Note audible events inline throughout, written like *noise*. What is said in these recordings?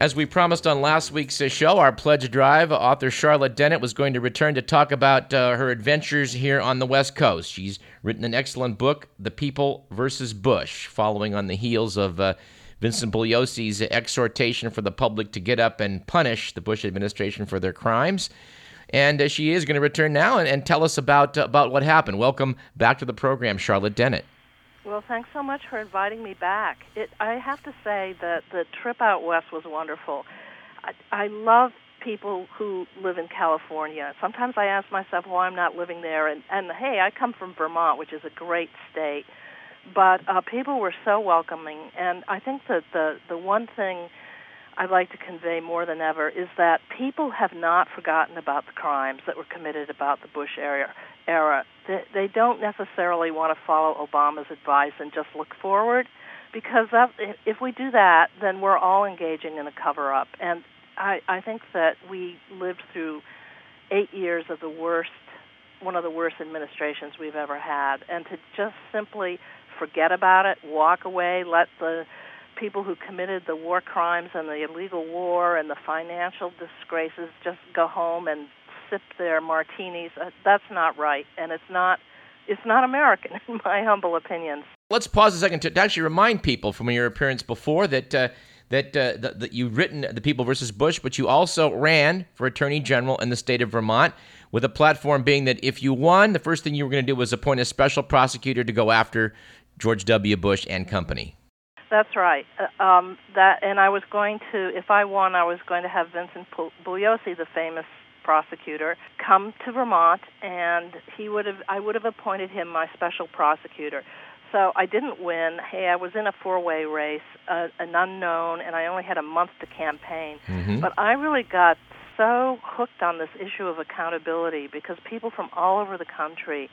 As we promised on last week's show, our pledge drive, author Charlotte Dennett was going to return to talk about uh, her adventures here on the West Coast. She's written an excellent book, The People versus Bush, following on the heels of uh, Vincent Bugliosi's exhortation for the public to get up and punish the Bush administration for their crimes. And uh, she is going to return now and, and tell us about, uh, about what happened. Welcome back to the program, Charlotte Dennett. Well, thanks so much for inviting me back. It, I have to say that the trip out west was wonderful. I, I love people who live in California. Sometimes I ask myself why I'm not living there. And, and hey, I come from Vermont, which is a great state. But uh, people were so welcoming, and I think that the the one thing I'd like to convey more than ever is that people have not forgotten about the crimes that were committed about the Bush era era. They, they don't necessarily want to follow Obama's advice and just look forward, because that, if we do that, then we're all engaging in a cover up. And I, I think that we lived through eight years of the worst, one of the worst administrations we've ever had, and to just simply forget about it, walk away, let the people who committed the war crimes and the illegal war and the financial disgraces just go home and sip their martinis. Uh, that's not right, and it's not it's not American, *laughs* in my humble opinion. Let's pause a second to, actually remind people from your appearance before that. Uh, that, uh, that, that you've written The People versus Bush, but you also ran for Attorney General in the state of Vermont, with a platform being that if you won, the first thing you were going to do was appoint a special prosecutor to go after George W. Bush and company. That's right. Uh, um, that, and I was going to, if I won, I was going to have Vincent Bugliosi, the famous prosecutor come to Vermont, and he would have I would have appointed him my special prosecutor. So I didn't win. Hey, I was in a four-way race, uh, an unknown, and I only had a month to campaign. Mm-hmm. But I really got so hooked on this issue of accountability because people from all over the country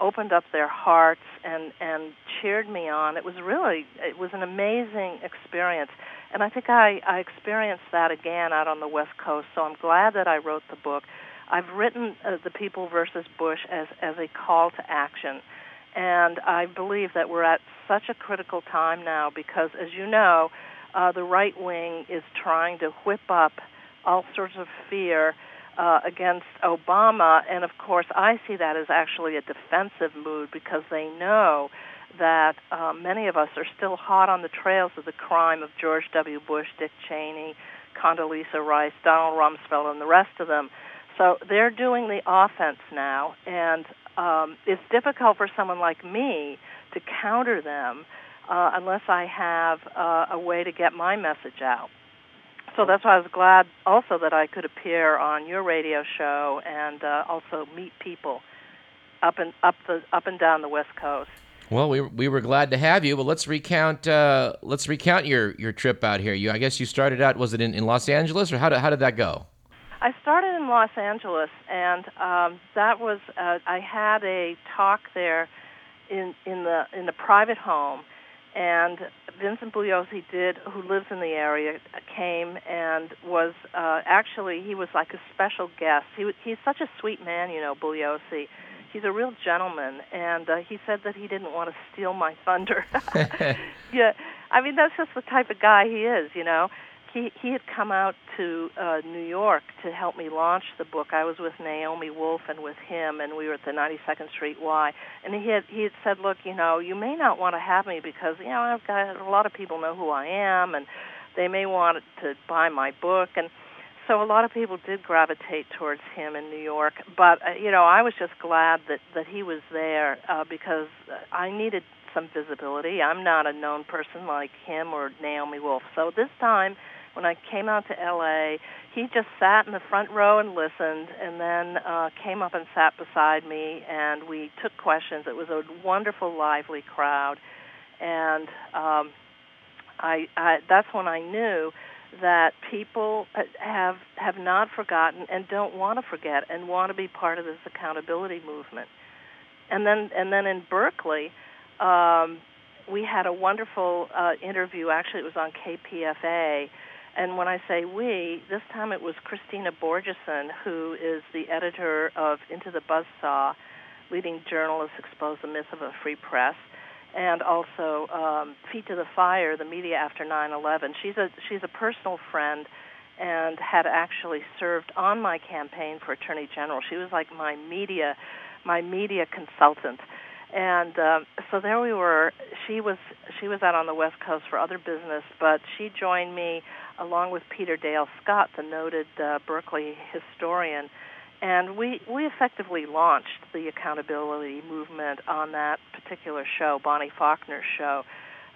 opened up their hearts and and cheered me on. It was really it was an amazing experience. And I think I, I experienced that again out on the West Coast. So I'm glad that I wrote the book. I've written uh, The People versus Bush as, as a call to action. And I believe that we're at such a critical time now because, as you know, uh, the right wing is trying to whip up all sorts of fear uh, against Obama. And of course, I see that as actually a defensive mood because they know that uh, many of us are still hot on the trails of the crime of George W. Bush, Dick Cheney, Condoleezza Rice, Donald Rumsfeld, and the rest of them. So they're doing the offense now, and um, it's difficult for someone like me to counter them uh, unless I have uh, a way to get my message out. So that's why I was glad also that I could appear on your radio show and uh, also meet people up and up the up and down the West Coast. Well, we, we were glad to have you. But let's recount uh, let's recount your, your trip out here. You I guess you started out was it in, in Los Angeles or how did how did that go? I started in Los Angeles, and um, that was uh, I had a talk there in in the in the private home, and Vincent Bugliosi did, who lives in the area, came and was uh, actually he was like a special guest. He he's such a sweet man, you know, Bugliosi he's a real gentleman, and uh, he said that he didn't want to steal my thunder. *laughs* *laughs* yeah, I mean that's just the type of guy he is, you know. He he had come out to uh, New York to help me launch the book. I was with Naomi Wolf and with him, and we were at the 92nd Street Y. And he had he had said, look, you know, you may not want to have me because you know I've got a lot of people know who I am, and they may want to buy my book and so a lot of people did gravitate towards him in New York. But uh, you know, I was just glad that that he was there uh, because I needed some visibility. I'm not a known person like him or Naomi Wolf. So this time, when I came out to L.A., he just sat in the front row and listened, and then uh, came up and sat beside me, and we took questions. It was a wonderful, lively crowd, and um, I, I that's when I knew that people have have not forgotten and don't want to forget and want to be part of this accountability movement. And then and then in Berkeley, um, we had a wonderful uh, interview. Actually, it was on KPFA. And when I say we, this time it was Kristina Borjesson, who is the editor of Into the Buzzsaw, leading journalists expose the myth of a free press, and also um, Feet to the Fire, the media after 9/11. She's a she's a personal friend, and had actually served on my campaign for Attorney General. She was like my media my media consultant and um, so there we were. She was she was out on the West Coast for other business, but she joined me along with Peter Dale Scott, the noted uh, Berkeley historian, and we we effectively launched the accountability movement on that particular show, Bonnie Faulkner's show.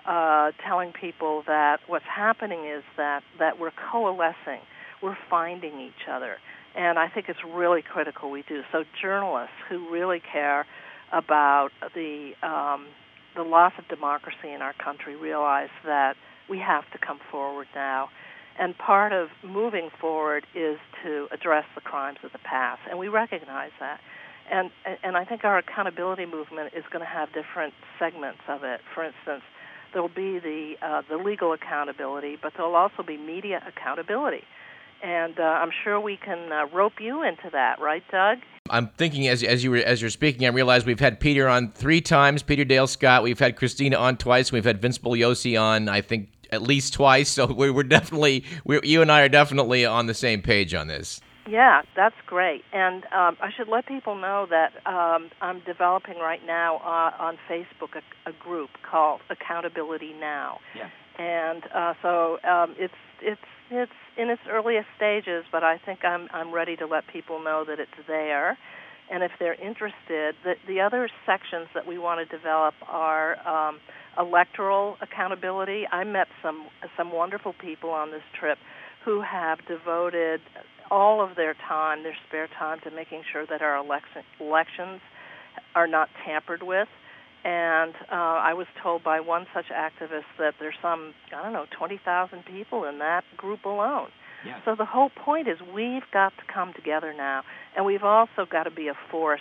Uh, telling people that what's happening is that that we're coalescing, we're finding each other, and I think it's really critical we do. So journalists who really care about the um, the loss of democracy in our country realize that we have to come forward now. And part of moving forward is to address the crimes of the past, and we recognize that. And and I think our accountability movement is going to have different segments of it. For instance, there'll be the uh, the legal accountability, but there'll also be media accountability. And uh, I'm sure we can uh, rope you into that, right, Doug? I'm thinking as as you were as you're speaking, I realized we've had Peter on three times, Peter Dale Scott. We've had Kristina on twice. We've had Vince Bugliosi on, I think, at least twice. So we're definitely, we're, you and I are definitely on the same page on this. Yeah, that's great. And um, I should let people know that um, I'm developing right now uh, on Facebook a, a, group called Accountability Now. Yeah. And uh, so um, it's it's it's in its earliest stages, but I think I'm I'm ready to let people know that it's there. And if they're interested, the, the other sections that we want to develop are um, electoral accountability. I met some some wonderful people on this trip who have devoted all of their time, their spare time, to making sure that our election, elections are not tampered with. And uh, I was told by one such activist that there's some, I don't know, 20,000 people in that group alone. Yeah. So the whole point is we've got to come together now, and we've also got to be a force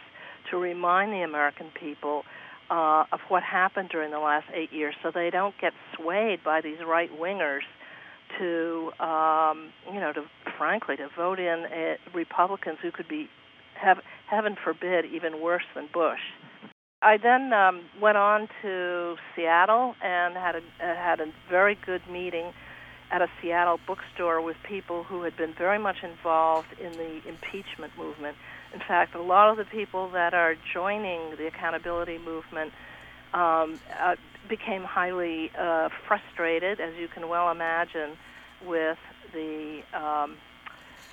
to remind the American people uh, of what happened during the last eight years, so they don't get swayed by these right wingers to, um, you know, to frankly to vote in uh, Republicans who could be, have, heaven forbid, even worse than Bush. I then um, went on to Seattle and had a had a very good meeting at a Seattle bookstore with people who had been very much involved in the impeachment movement. In fact, a lot of the people that are joining the accountability movement um, uh, became highly uh, frustrated, as you can well imagine, with the um,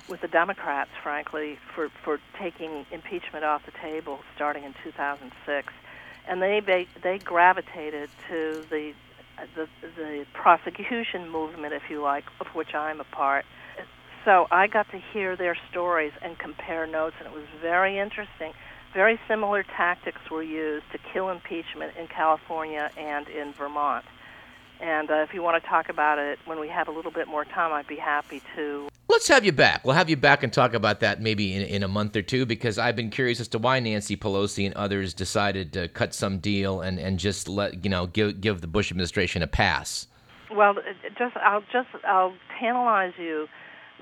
with the Democrats, frankly, for for taking impeachment off the table starting in 2006, and they they, they gravitated to the the the prosecution movement, if you like, of which I'm a part. So I got to hear their stories and compare notes, and it was very interesting. Very similar tactics were used to kill impeachment in California and in Vermont. And uh, if you want to talk about it when we have a little bit more time, I'd be happy to. Let's have you back. We'll have you back and talk about that maybe in, in a month or two because I've been curious as to why Nancy Pelosi and others decided to cut some deal and, and just let you know give give the Bush administration a pass. Well, uh, just I'll just I'll tantalize you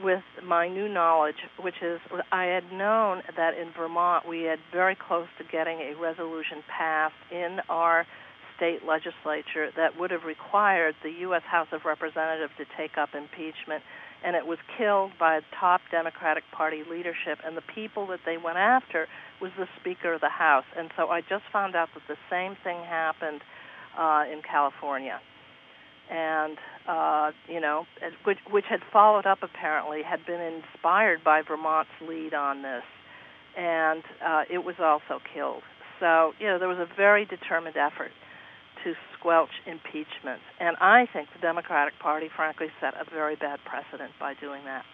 with my new knowledge, which is I had known that in Vermont we had very close to getting a resolution passed in our state legislature that would have required the U.S. House of Representatives to take up impeachment, and it was killed by top Democratic Party leadership. And the people that they went after was the Speaker of the House. And so I just found out that the same thing happened uh, in California. And uh, you know, which, which had followed up apparently had been inspired by Vermont's lead on this, and uh, it was also killed. So you know, there was a very determined effort to squelch impeachment. And I think the Democratic Party, frankly, set a very bad precedent by doing that.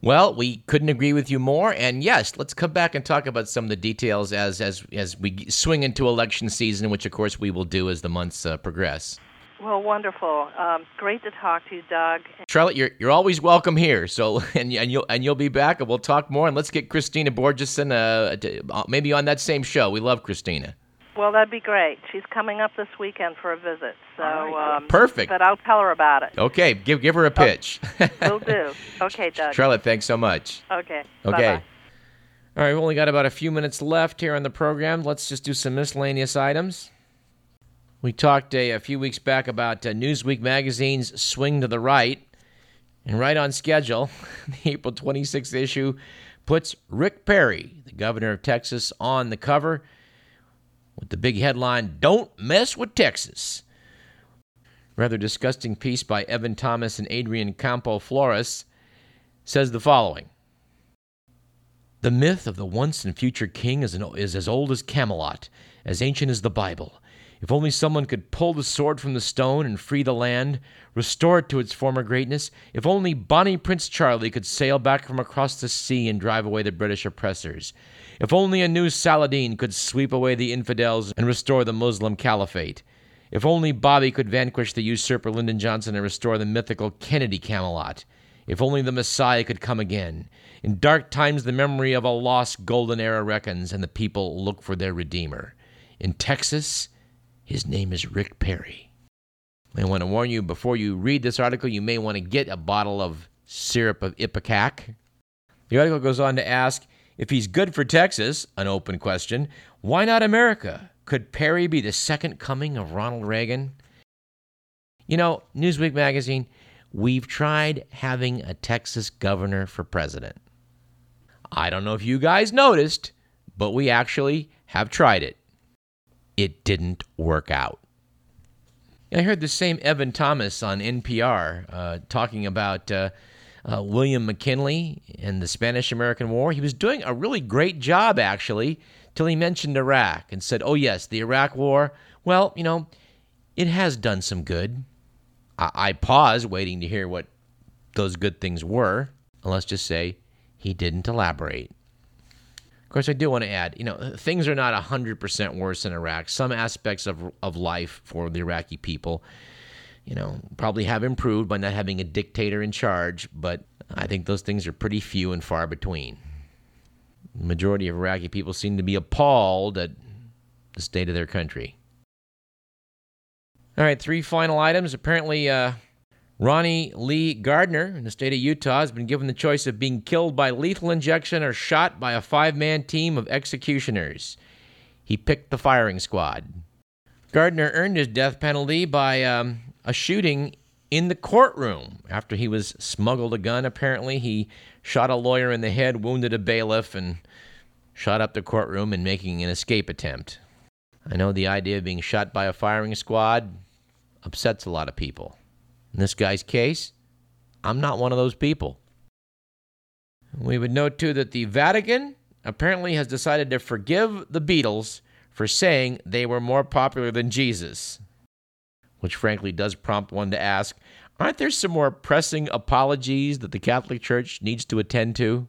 Well, we couldn't agree with you more. And yes, let's come back and talk about some of the details as as as we swing into election season, which of course we will do as the months uh, progress. Well, wonderful. Um, great to talk to you, Doug. Charlotte, you're you're always welcome here. So *laughs* and and you'll and you'll be back, and we'll talk more. And let's get Kristina Borjesson, uh, uh maybe on that same show. We love Kristina. Well, that'd be great. She's coming up this weekend for a visit, so right. um, Perfect. But I'll tell her about it. Okay, give give her a pitch. *laughs* Will do. *laughs* Okay, Doug. Charlotte, thanks so much. Okay. Okay. Bye-bye. All right, we've only got about a few minutes left here on the program. Let's just do some miscellaneous items. We talked a, a few weeks back about uh, Newsweek magazine's Swing to the Right. And right on schedule, *laughs* the April 26th issue puts Rick Perry, the governor of Texas, on the cover with the big headline Don't Mess with Texas. Rather disgusting piece by Evan Thomas and Arian Campo-Flores says the following The myth of the once and future king is, an, is as old as Camelot, as ancient as the Bible. If only someone could pull the sword from the stone and free the land, restore it to its former greatness. If only Bonnie Prince Charlie could sail back from across the sea and drive away the British oppressors. If only a new Saladin could sweep away the infidels and restore the Muslim caliphate. If only Bobby could vanquish the usurper Lyndon Johnson and restore the mythical Kennedy Camelot. If only the Messiah could come again. In dark times, the memory of a lost golden era reckons, and the people look for their Redeemer. In Texas, his name is Rick Perry. I want to warn you before you read this article, you may want to get a bottle of syrup of Ipecac. The article goes on to ask if he's good for Texas, an open question, why not America? Could Perry be the second coming of Ronald Reagan? You know, Newsweek magazine, we've tried having a Texas governor for president. I don't know if you guys noticed, but we actually have tried it. It didn't work out. I heard the same Evan Thomas on NPR uh, talking about uh, uh, William McKinley and the Spanish American War. He was doing a really great job, actually, till he mentioned Iraq and said, oh, yes, the Iraq War, well, you know, it has done some good. I, I paused waiting to hear what those good things were. And let's just say he didn't elaborate. Of course, I do want to add, you know, things are not 100% worse in Iraq. Some aspects of, of life for the Iraqi people, you know, probably have improved by not having a dictator in charge, but I think those things are pretty few and far between. The majority of Iraqi people seem to be appalled at the state of their country. All right, three final items. Apparently, uh, Ronnie Lee Gardner in the state of Utah has been given the choice of being killed by lethal injection or shot by a five man team of executioners. He picked the firing squad. Gardner earned his death penalty by um, a shooting in the courtroom. After he was smuggled a gun, apparently, he shot a lawyer in the head, wounded a bailiff, and shot up the courtroom in making an escape attempt. I know the idea of being shot by a firing squad upsets a lot of people. In this guy's case, I'm not one of those people. We would note, too, that the Vatican apparently has decided to forgive the Beatles for saying they were more popular than Jesus, which frankly does prompt one to ask aren't there some more pressing apologies that the Catholic Church needs to attend to?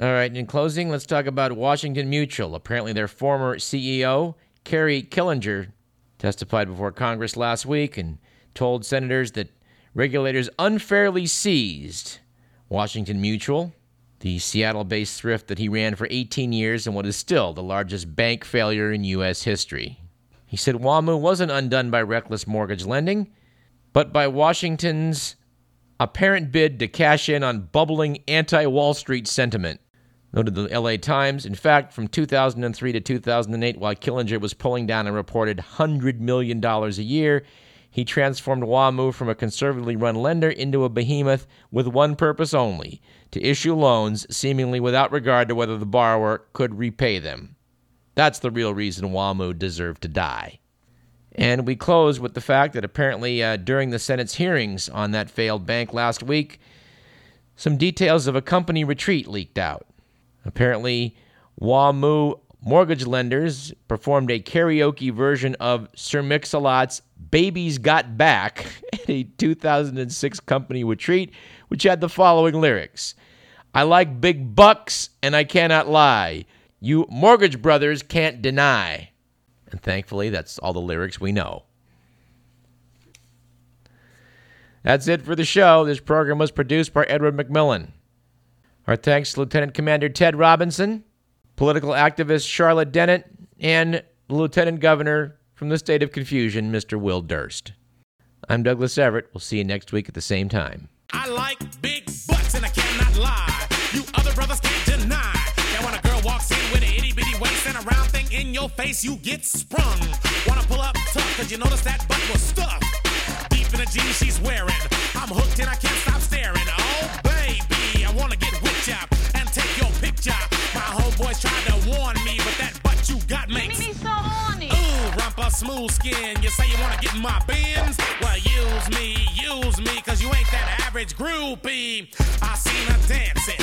All right, in closing, let's talk about Washington Mutual. Apparently, their former CEO, Kerry Killinger, testified before Congress last week and told senators that regulators unfairly seized Washington Mutual, the Seattle based thrift that he ran for 18 years and what is still the largest bank failure in U.S. history. He said WAMU wasn't undone by reckless mortgage lending, but by Washington's apparent bid to cash in on bubbling anti Wall Street sentiment. Noted the LA Times. In fact, from 2003 to 2008, while Killinger was pulling down a reported $100 million a year, he transformed WAMU from a conservatively run lender into a behemoth with one purpose only to issue loans seemingly without regard to whether the borrower could repay them. That's the real reason WAMU deserved to die. And we close with the fact that apparently uh, during the Senate's hearings on that failed bank last week, some details of a company retreat leaked out. Apparently, WAMU mortgage lenders performed a karaoke version of Sir Mix-a-Lot's Baby's Got Back *laughs* at a 2006 company retreat, which had the following lyrics I like big bucks and I cannot lie. You mortgage brothers can't deny. And thankfully, that's all the lyrics we know. That's it for the show. This program was produced by Edward McMillan. Our thanks to Lieutenant Commander Ted Robinson, political activist Charlotte Dennett, and Lieutenant Governor from the state of confusion, Mr. Will Durst. I'm Douglas Everett. We'll see you next week at the same time. I like big butts in your face, you get sprung. Wanna pull up tough, cause you notice that butt was stuffed. Deep in the jeans she's wearing. I'm hooked and I can't stop staring. Oh, baby, I wanna get whipped up and take your picture. My homeboys tried to warn me, but that butt you got makes me so horny. Ooh, rumpa smooth skin. You say you wanna get in my Benz? Well, use me, use me, cause you ain't that average groupie. I seen her dancing.